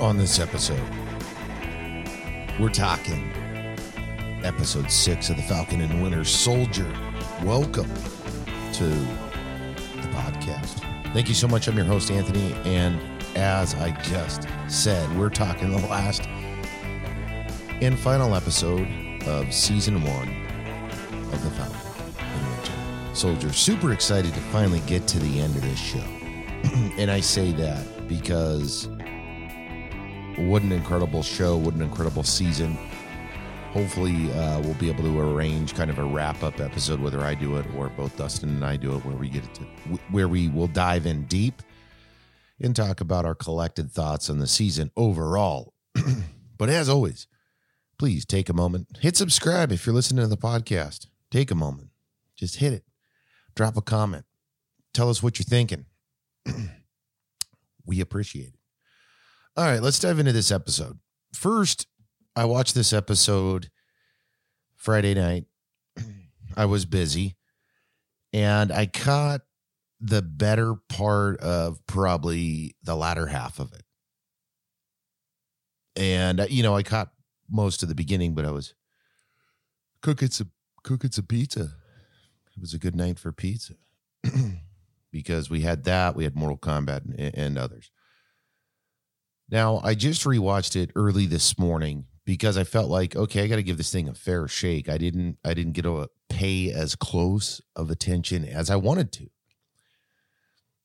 on this episode. We're talking episode six of the Falcon and Winter Soldier. Welcome to the podcast. Thank you so much. I'm your host, Anthony. And as I just said, we're talking the last and final episode of season one of the Falcon and Winter Soldier. Super excited to finally get to the end of this show. and I say that because what an incredible show, what an incredible season. Hopefully, uh, we'll be able to arrange kind of a wrap up episode, whether I do it or both Dustin and I do it, where we get to where we will dive in deep and talk about our collected thoughts on the season overall. but as always, please take a moment, hit subscribe if you're listening to the podcast. Take a moment, just hit it, drop a comment, tell us what you're thinking. we appreciate it. All right, let's dive into this episode. First, I watched this episode Friday night. I was busy and I caught the better part of probably the latter half of it. And uh, you know, I caught most of the beginning, but I was cooking some cooking some pizza. It was a good night for pizza because we had that, we had Mortal Kombat and, and others. Now, I just rewatched it early this morning because I felt like, okay, I got to give this thing a fair shake. I didn't I didn't get to pay as close of attention as I wanted to.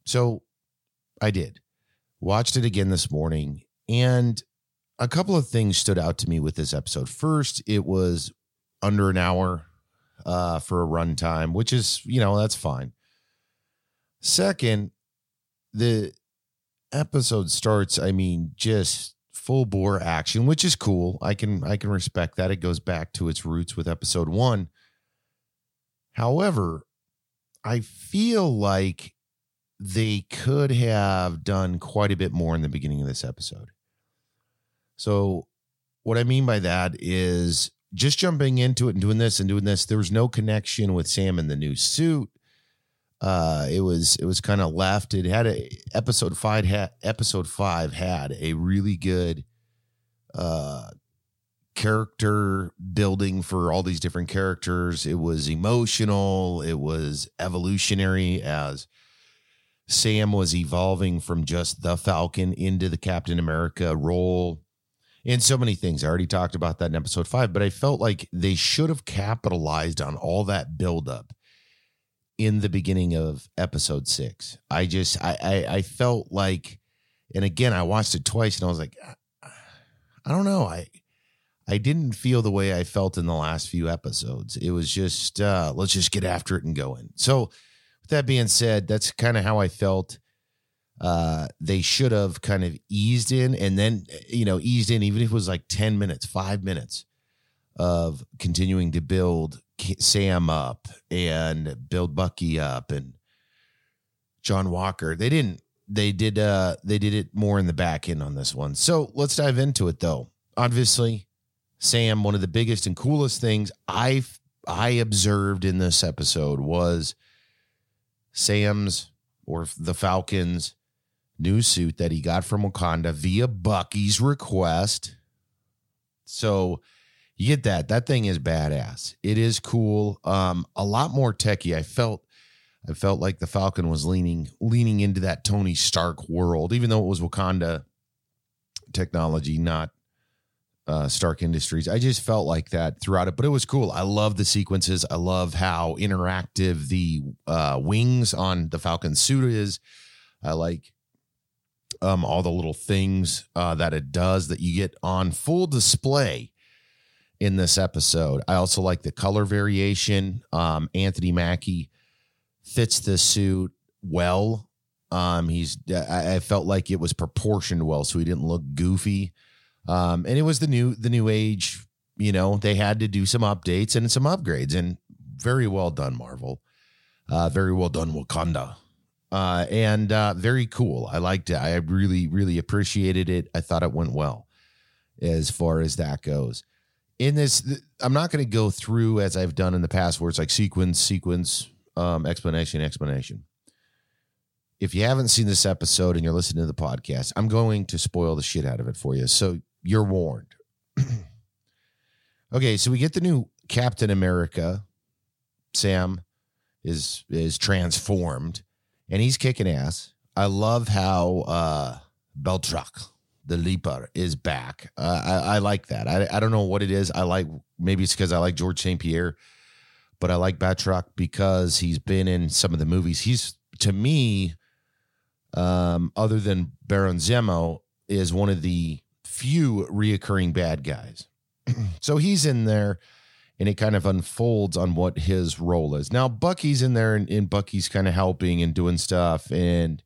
So, I did. Watched it again this morning and a couple of things stood out to me with this episode. First, it was under an hour uh, for a runtime, which is, you know, that's fine. Second, the episode starts, I mean, just full bore action, which is cool. I can I can respect that. It goes back to its roots with episode 1. However, I feel like they could have done quite a bit more in the beginning of this episode. So, what I mean by that is just jumping into it and doing this and doing this. There was no connection with Sam in the new suit. Uh, it was it was kind of left. It had a episode five had episode five had a really good uh character building for all these different characters. It was emotional. It was evolutionary as Sam was evolving from just the Falcon into the Captain America role and so many things. I already talked about that in episode five, but I felt like they should have capitalized on all that buildup in the beginning of episode six. I just I, I I, felt like, and again, I watched it twice, and I was like, I don't know, I I didn't feel the way I felt in the last few episodes. It was just uh, let's just get after it and go in. So, with that being said, that's kind of how I felt uh, they should have kind of eased in and then, you know, eased in, even if it was like 10 minutes, five minutes of continuing to build Sam up and build Bucky up and John Walker. They didn't, they did, uh, they did it more in the back end on this one. So let's dive into it though. Obviously, Sam, one of the biggest and coolest things I I observed in this episode was Sam's or the Falcons new suit that he got from Wakanda via Bucky's request. So you get that. That thing is badass. It is cool. Um, a lot more techie. I felt I felt like the Falcon was leaning leaning into that Tony Stark world, even though it was Wakanda technology, not uh, Stark Industries. I just felt like that throughout it, but it was cool. I love the sequences. I love how interactive the uh, wings on the Falcon suit is. I like um, all the little things uh, that it does that you get on full display in this episode. I also like the color variation. Um, Anthony Mackie fits the suit well. Um, he's I, I, felt like it was proportioned well, so he didn't look goofy. Um, and it was the new the new age. You know, they had to do some updates and some upgrades, and very well done, Marvel. Uh, very well done, Wakanda uh, and uh, very cool. I liked it. I really, really appreciated it. I thought it went well as far as that goes. In this, I'm not going to go through as I've done in the past, where it's like sequence, sequence, um, explanation, explanation. if you haven't seen this episode and you're listening to the podcast, I'm going to spoil the shit out of it for you. So you're warned. okay, so we get the new Captain America. Sam is is transformed and he's kicking ass. I love how uh Batroc, the Leaper, is back. Uh, I, I like that. I, I don't know what it is. I like maybe it's because I like George St. Pierre, but I like Batroc because he's been in some of the movies. He's to me, um, other than Baron Zemo, is one of the few reoccurring bad guys. so he's in there and it kind of unfolds on what his role is. Now, Bucky's in there and, and Bucky's kind of helping and doing stuff. And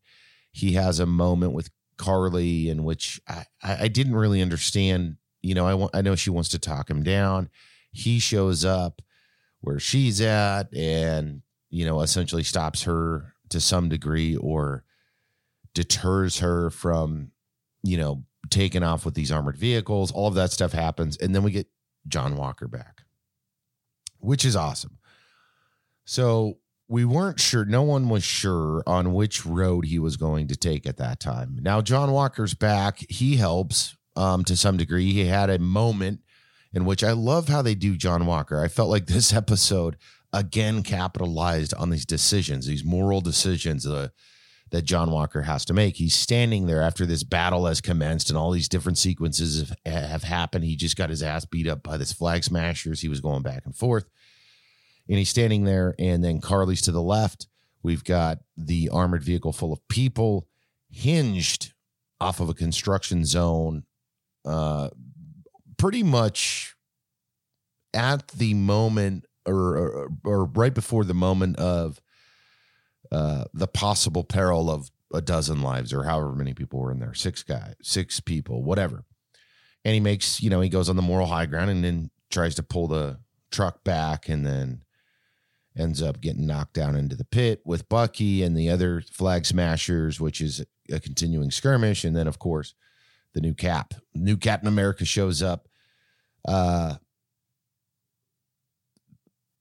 he has a moment with Karli in which I, I didn't really understand. You know, I, want, I know she wants to talk him down. He shows up where she's at and, you know, essentially stops her to some degree or deters her from, you know, taking off with these armored vehicles. All of that stuff happens. And then we get John Walker back which is awesome. So we weren't sure, no one was sure on which road he was going to take at that time. Now, John Walker's back. He helps um, to some degree. He had a moment in which I love how they do John Walker. I felt like this episode again capitalized on these decisions, these moral decisions uh, that John Walker has to make. He's standing there after this battle has commenced and all these different sequences have, have happened. He just got his ass beat up by this flag smashers. He was going back and forth and he's standing there. And then Karli's to the left. We've got the armored vehicle full of people hinged off of a construction zone, uh, pretty much at the moment or, or, or right before the moment of uh, the possible peril of a dozen lives or however many people were in there, six guys, six people, whatever. And he makes, you know, he goes on the moral high ground and then tries to pull the truck back and then ends up getting knocked down into the pit with Bucky and the other flag smashers, which is a continuing skirmish. And then, of course, the new Cap, new Captain America shows up. Uh,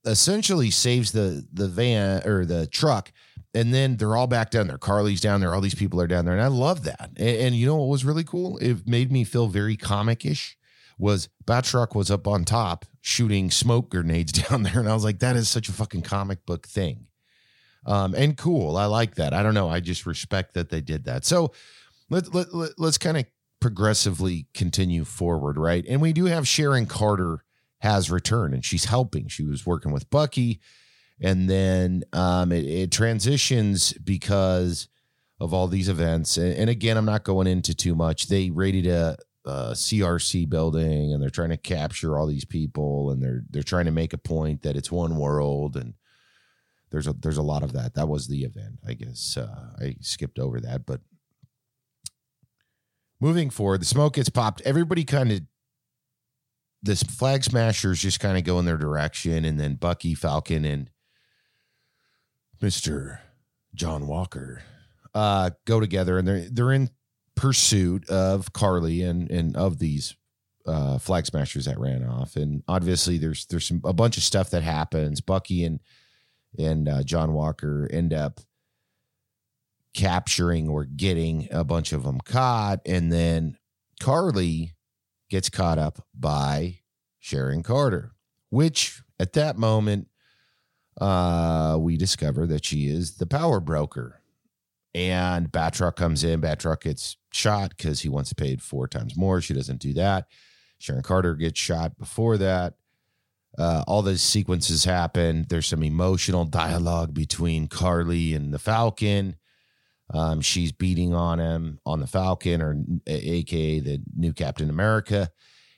essentially saves the the van or the truck. And then they're all back down there. Karli's down there. All these people are down there. And i love that. And, and you know what was really cool? It made me feel very comic-ish was Batroc was up on top shooting smoke grenades down there. And I was like, that is such a fucking comic book thing. Um, and cool. I like that. I don't know. I just respect that they did that. So let, let, let, let's kind of progressively continue forward, right? And we do have Sharon Carter has returned and she's helping. She was working with Bucky. And then um, it, it transitions because of all these events. And, again, I'm not going into too much. They raided a, uh, GRC building and they're trying to capture all these people and they're they're trying to make a point that it's one world and there's a there's a lot of that. That was the event, I guess. Uh, I skipped over that, but moving forward, the smoke gets popped. Everybody kind of this flag smashers just kind of go in their direction, and then Bucky, Falcon, and Mister John Walker uh, go together, and they're they're in pursuit of Karli and and of these uh, flag smashers that ran off. And obviously, there's there's some a bunch of stuff that happens. Bucky and and uh, John Walker end up capturing or getting a bunch of them caught, and then Karli gets caught up by Sharon Carter, which at that moment uh, we discover that she is the power broker and Batroc comes in. Batroc gets shot because he wants to pay four times more. She doesn't do that. Sharon Carter gets shot before that. Uh, all those sequences happen. There's some emotional dialogue between Karli and the Falcon. Um, she's beating on him on the Falcon, or AKA the new Captain America,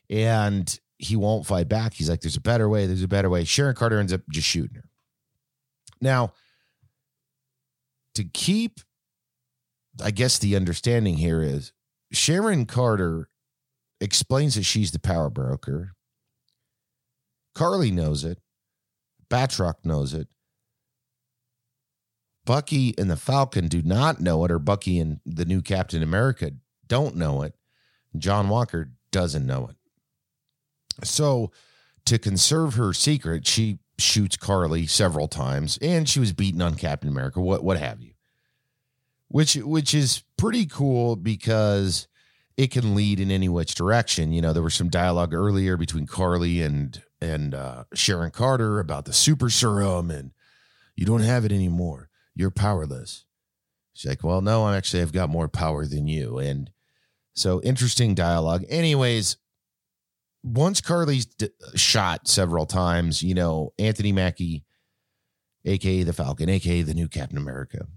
and he won't fight back. He's like, "There's a better way. There's a better way." Sharon Carter ends up just shooting her. Now, to keep I guess the understanding here is Sharon Carter explains that she's the power broker. Karli knows it. Batroc knows it. Bucky and the Falcon do not know it, or Bucky and the new Captain America don't know it. John Walker doesn't know it. So, to conserve her secret, she shoots Karli several times, and she was beaten on Captain America, what what have you. Which which is pretty cool because it can lead in any which direction. You know, there was some dialogue earlier between Karli and and uh, Sharon Carter about the super serum, and you don't have it anymore. You're powerless. She's like, well, no, I actually have got more power than you, and so interesting dialogue. Anyways, once Karli's d- shot several times, you know, Anthony Mackie, aka the Falcon, aka the new Captain America,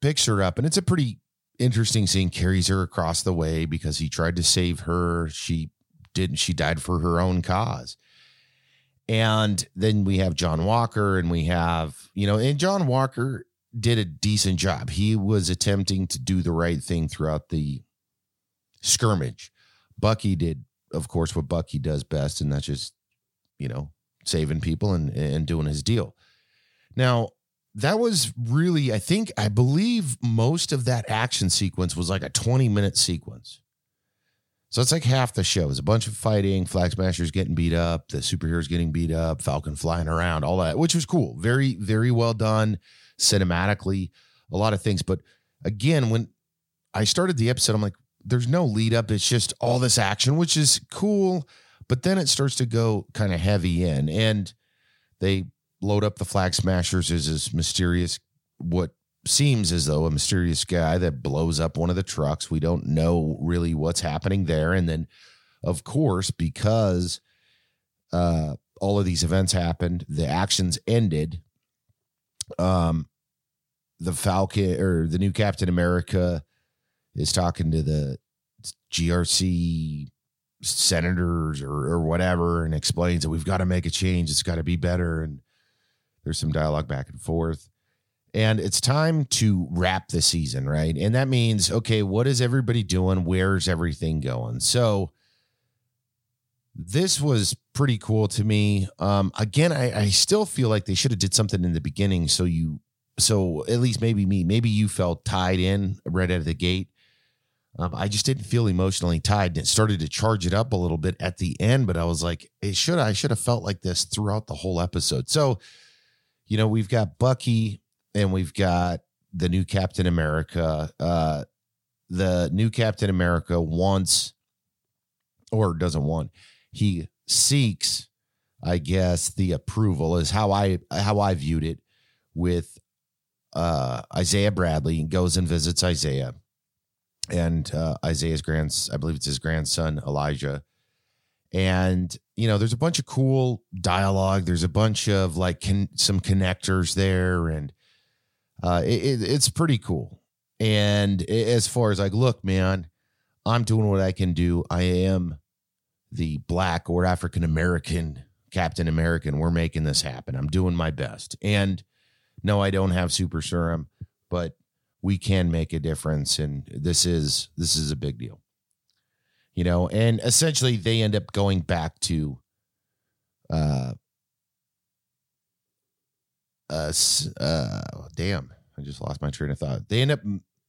picks her up, and it's a pretty interesting scene. Carries her across the way because he tried to save her. She didn't. She died for her own cause. And then we have John Walker, and we have you know, and John Walker did a decent job. He was attempting to do the right thing throughout the skirmish. Bucky did, of course, what Bucky does best, and that's just you know saving people and and doing his deal. Now that was really, I think, I believe most of that action sequence was like a 20 minute sequence. So it's like half the show. It's a bunch of fighting, Flag Smashers getting beat up, the superheroes getting beat up, Falcon flying around, all that, which was cool. Very, very well done cinematically, a lot of things. But again, when I started the episode, I'm like, there's no lead up. It's just all this action, which is cool. But then it starts to go kind of heavy in. And they load up the flag smashers is this mysterious what seems as though a mysterious guy that blows up one of the trucks. We don't know really what's happening there. And then, of course, because uh, all of these events happened, the actions ended. Um, the Falcon or the new Captain America is talking to the GRC senators or, or whatever and explains that we've got to make a change. It's got to be better. And there's some dialogue back and forth. And it's time to wrap the season, right? And that means, okay, what is everybody doing? Where's everything going? So this was pretty cool to me. Um, again, I, I still feel like they should have did something in the beginning. So you, so at least maybe me, maybe you felt tied in right out of the gate. Um, I just didn't feel emotionally tied. And it started to charge it up a little bit at the end, but I was like, it should I should have felt like this throughout the whole episode. So you know, we've got Bucky and we've got the new Captain America. Uh, the new Captain America wants or doesn't want, he seeks, I guess, the approval is how I how I viewed it with uh Isaiah Bradley and goes and visits Isaiah. And uh Isaiah's grand I believe it's his grandson, Elijah and you know there's a bunch of cool dialogue. There's a bunch of like con- some connectors there and uh it, it, it's pretty cool. And as far as like look man i'm doing what i can do. I am the black or african american captain american. We're making this happen. I'm doing my best. And no i don't have super serum but we can make a difference and this is this is a big deal you know, and essentially they end up going back to uh uh, uh damn, I just lost my train of thought. They end up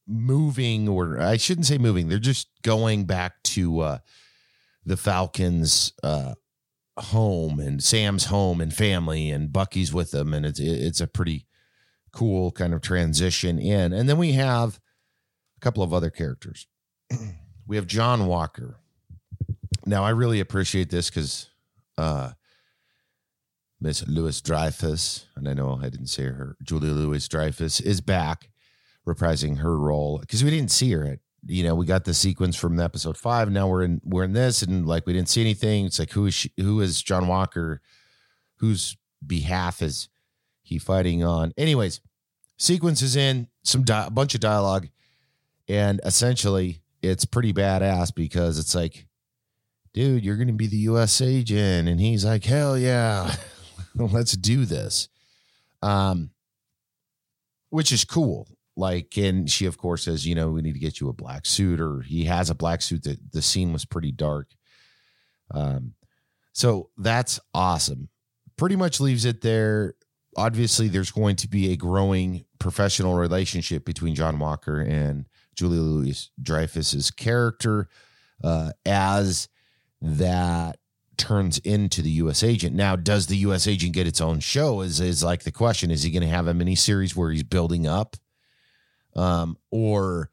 moving or I shouldn't say moving. They're just going back to uh the Falcons uh home and Sam's home and family and Bucky's with them and it's it's a pretty cool kind of transition in. And then we have a couple of other characters. we have John Walker. Now I really appreciate this because uh, Miss Louis Dreyfus, and I know I didn't say her, Julia Louis Dreyfus is back reprising her role because we didn't see her at you know we got the sequence from episode five now we're in we're in this and like we didn't see anything. It's like who is she, who is john walker? Whose behalf is he fighting on? Anyways sequence is in some di- a bunch of dialogue and essentially it's pretty badass because it's like, dude, you're going to be the U.S. agent, and he's like, hell yeah, let's do this, um, which is cool. Like, and she of course says, you know, we need to get you a black suit, or he has a black suit. That the scene was pretty dark. Um, so that's awesome. Pretty much leaves it there. Obviously, there's going to be a growing professional relationship between John Walker and Julia Louis Dreyfus's character uh, as that turns into the U.S. agent. Now, does the U.S. agent get its own show? Is is like the question? Is he going to have a mini series where he's building up Um, or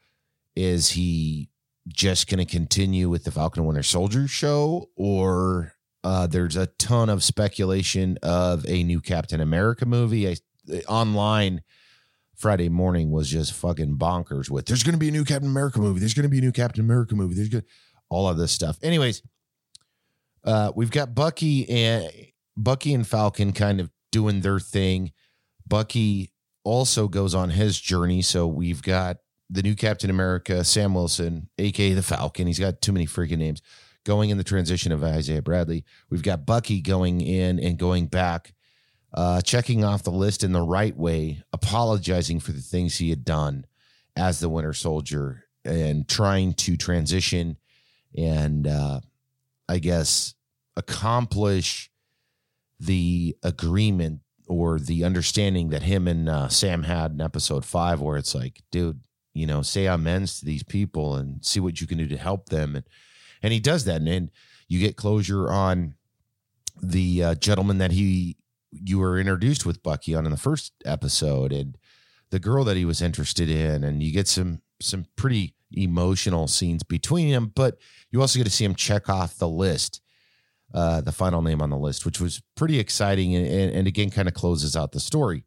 is he just going to continue with the Falcon Winter Soldier show? Or uh, there's a ton of speculation of a new Captain America movie. I, online Friday morning was just fucking bonkers with there's going to be a new Captain America movie. There's going to be a new Captain America movie. There's good all of this stuff. Anyways, uh, we've got Bucky and Bucky and Falcon kind of doing their thing. Bucky also goes on his journey. So we've got the new Captain America, Sam Wilson, aka the Falcon. He's got too many freaking names. Going in the transition of Isaiah Bradley. We've got Bucky going in and going back, uh, checking off the list in the right way, apologizing for the things he had done as the Winter Soldier and trying to transition and uh, I guess accomplish the agreement or the understanding that him and uh, Sam had in episode five, where it's like, dude, you know, say amends to these people and see what you can do to help them, and and he does that, and, and you get closure on the uh, gentleman that he you were introduced with Bucky on in the first episode, and the girl that he was interested in, and you get some some pretty emotional scenes between them, but you also get to see him check off the list uh, the final name on the list, which was pretty exciting and, and, and again kind of closes out the story.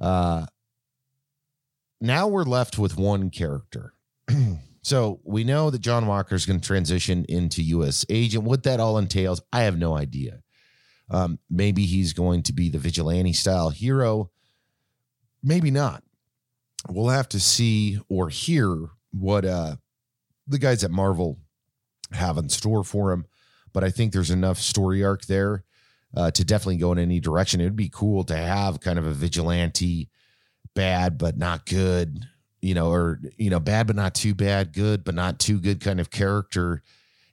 Uh, now we're left with one character. so we know that John Walker is going to transition into U.S. agent. What that all entails, I have no idea. Um, maybe he's going to be the vigilante style hero. Maybe not. We'll have to see or hear what uh, the guys at Marvel have in store for him but I think there's enough story arc there uh, to definitely go in any direction. It would be cool to have kind of a vigilante, bad but not good, you know, or you know, bad but not too bad, good but not too good kind of character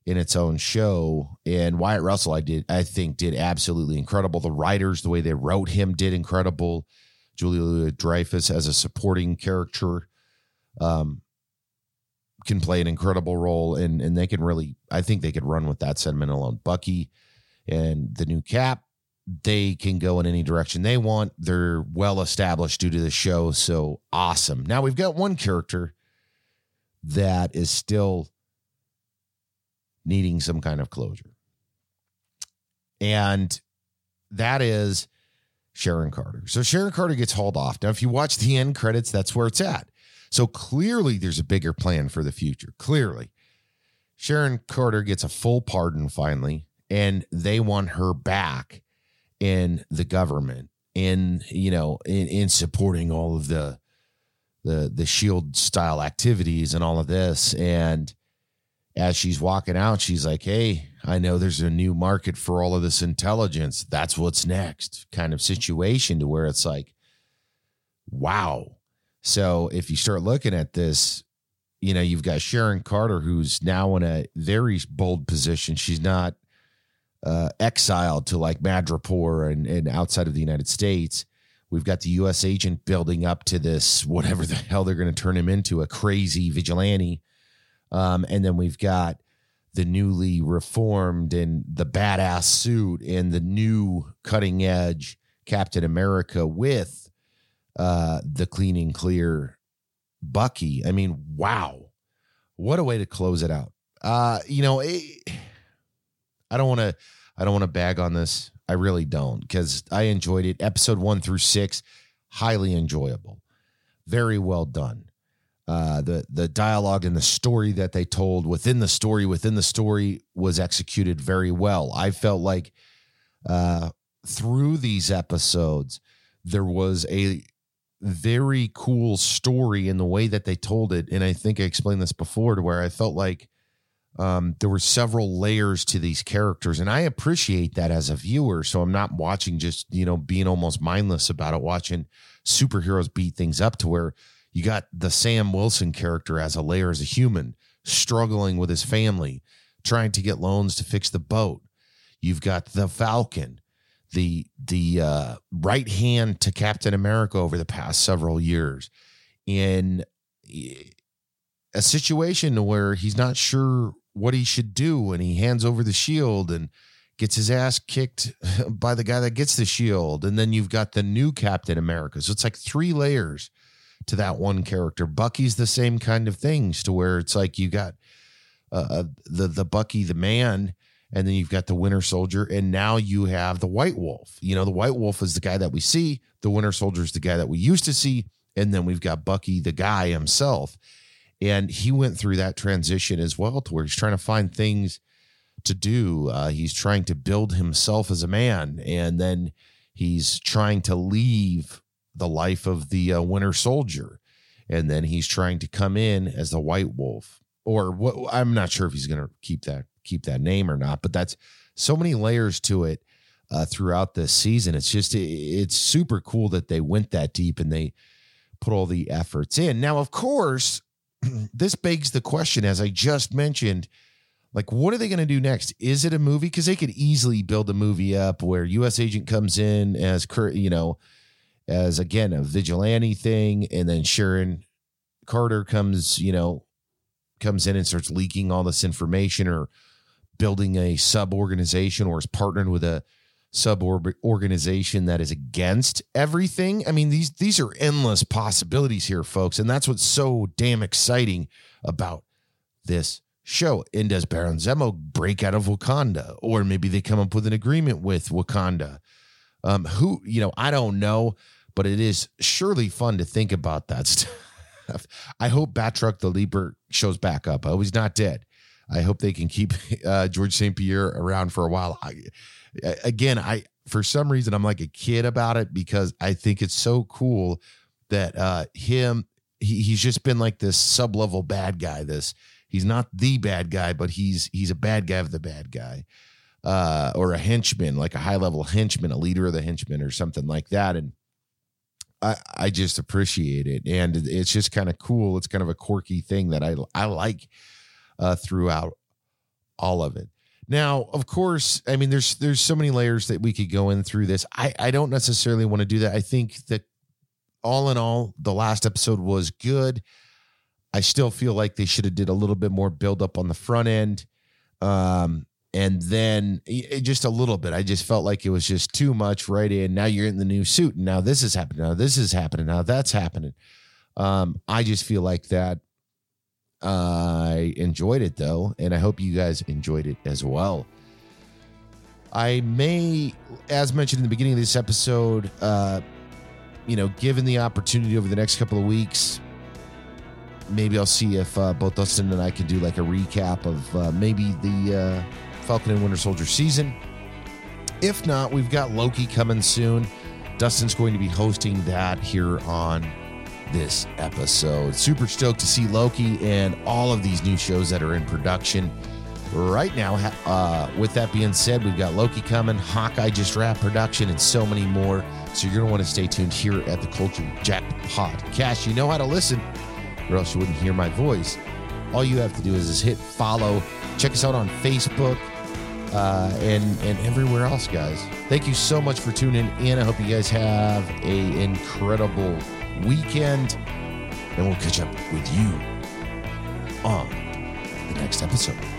in its own show. And Wyatt Russell, I did, I think, did absolutely incredible. The writers, the way they wrote him, did incredible. Julia Dreyfus as a supporting character. Um, can play an incredible role and and they can really I think they could run with that sentiment alone. Bucky and the new cap, they can go in any direction they want. They're well established due to the show, so awesome. Now we've got one character that is still needing some kind of closure. And that is Sharon Carter. So Sharon Carter gets hauled off. Now, if you watch the end credits, that's where it's at. So clearly there's a bigger plan for the future. Clearly. Sharon Carter gets a full pardon finally, and they want her back in the government in, you know, in, in supporting all of the the the shield style activities and all of this. And as she's walking out, she's like, Hey, I know there's a new market for all of this intelligence. That's what's next kind of situation to where it's like, wow so if you start looking at this, you know, you've got Sharon Carter, who's now in a very bold position. She's not uh, exiled to like Madripoor and, and outside of the United States. We've got the U.S. agent building up to this, whatever the hell they're going to turn him into, a crazy vigilante. Um, and then we've got the newly reformed and the badass suit and the new cutting edge Captain America with uh, the clean and clear Bucky. I mean, wow, what a way to close it out. Uh, you know, it, I don't want to, I don't want to bag on this. I really don't because I enjoyed it. Episode one through six, highly enjoyable, very well done. Uh, the the dialogue and the story that they told within the story within the story was executed very well. I felt like uh, through these episodes there was a very cool story in the way that they told it. And I think I explained this before to where I felt like um, there were several layers to these characters. And I appreciate that as a viewer. So I'm not watching just, you know, being almost mindless about it, watching superheroes beat things up to where you got the Sam Wilson character as a layer as a human, struggling with his family, trying to get loans to fix the boat. You've got the Falcon the the uh, right hand to Captain America over the past several years in a situation where he's not sure what he should do and he hands over the shield and gets his ass kicked by the guy that gets the shield and then you've got the new Captain America so it's like three layers to that one character. Bucky's the same kind of things to where it's like you got uh, uh, the the Bucky the man, and then you've got the Winter Soldier, and now you have the White Wolf. You know, the White Wolf is the guy that we see. The Winter Soldier is the guy that we used to see, and then we've got Bucky the guy himself, and he went through that transition as well, to where he's trying to find things to do. Uh, he's trying to build himself as a man, and then he's trying to leave the life of the uh, Winter Soldier, and then he's trying to come in as the White Wolf. Or what? I'm not sure if he's going to keep that keep that name or not, but that's so many layers to it uh, throughout this season. It's just it's super cool that they went that deep and they put all the efforts in. Now, of course, this begs the question, as I just mentioned like what are they going to do next is it a movie because they could easily build a movie up where us agent comes in as you know as again a vigilante thing and then sharon carter comes you know comes in and starts leaking all this information or building a sub organization or is partnered with a sub organization that is against everything i mean these these are endless possibilities here folks and that's what's so damn exciting about this show. And does Baron Zemo break out of Wakanda? Or maybe they come up with an agreement with Wakanda. Um, who, you know, I don't know, but it is surely fun to think about that stuff. I hope Batroc the Leaper shows back up. I hope he's not dead. I hope they can keep uh, George St. Pierre around for a while. I, again, I for some reason I'm like a kid about it because I think it's so cool that uh, him he, he's just been like this sub level bad guy, this He's not the bad guy, but he's he's a bad guy of the bad guy, uh, or a henchman, like a high level henchman, a leader of the henchmen, or something like that. And I I just appreciate it, and it's just kind of cool. It's kind of a quirky thing that I I like uh, throughout all of it. Now, of course, I mean, there's there's so many layers that we could go in through this. I I don't necessarily want to do that. I think that all in all, the last episode was good. I still feel like they should have did a little bit more build up on the front end. Um, and then it, just a little bit. I just felt like it was just too much right in. Now you're in the new suit, and now this is happening. Now this is happening. Now that's happening. Um, I just feel like that. I enjoyed it though, and I hope you guys enjoyed it as well. I may, as mentioned in the beginning of this episode, uh, you know, given the opportunity over the next couple of weeks, maybe I'll see if uh, both Dustin and I can do like a recap of uh, maybe the uh, Falcon and Winter Soldier season. If not, we've got Loki coming soon. Dustin's going to be hosting that here on this episode. Super stoked to see Loki and all of these new shows that are in production right now. Uh, with that being said, we've got Loki coming, Hawkeye just wrapped production, and so many more. So you're going to want to stay tuned here at the Culture Jack Podcast. You know how to listen or else you wouldn't hear my voice. All you have to do is just hit follow. Check us out on Facebook uh, and and everywhere else, guys. Thank you so much for tuning in. I hope you guys have a incredible weekend, and we'll catch up with you on the next episode.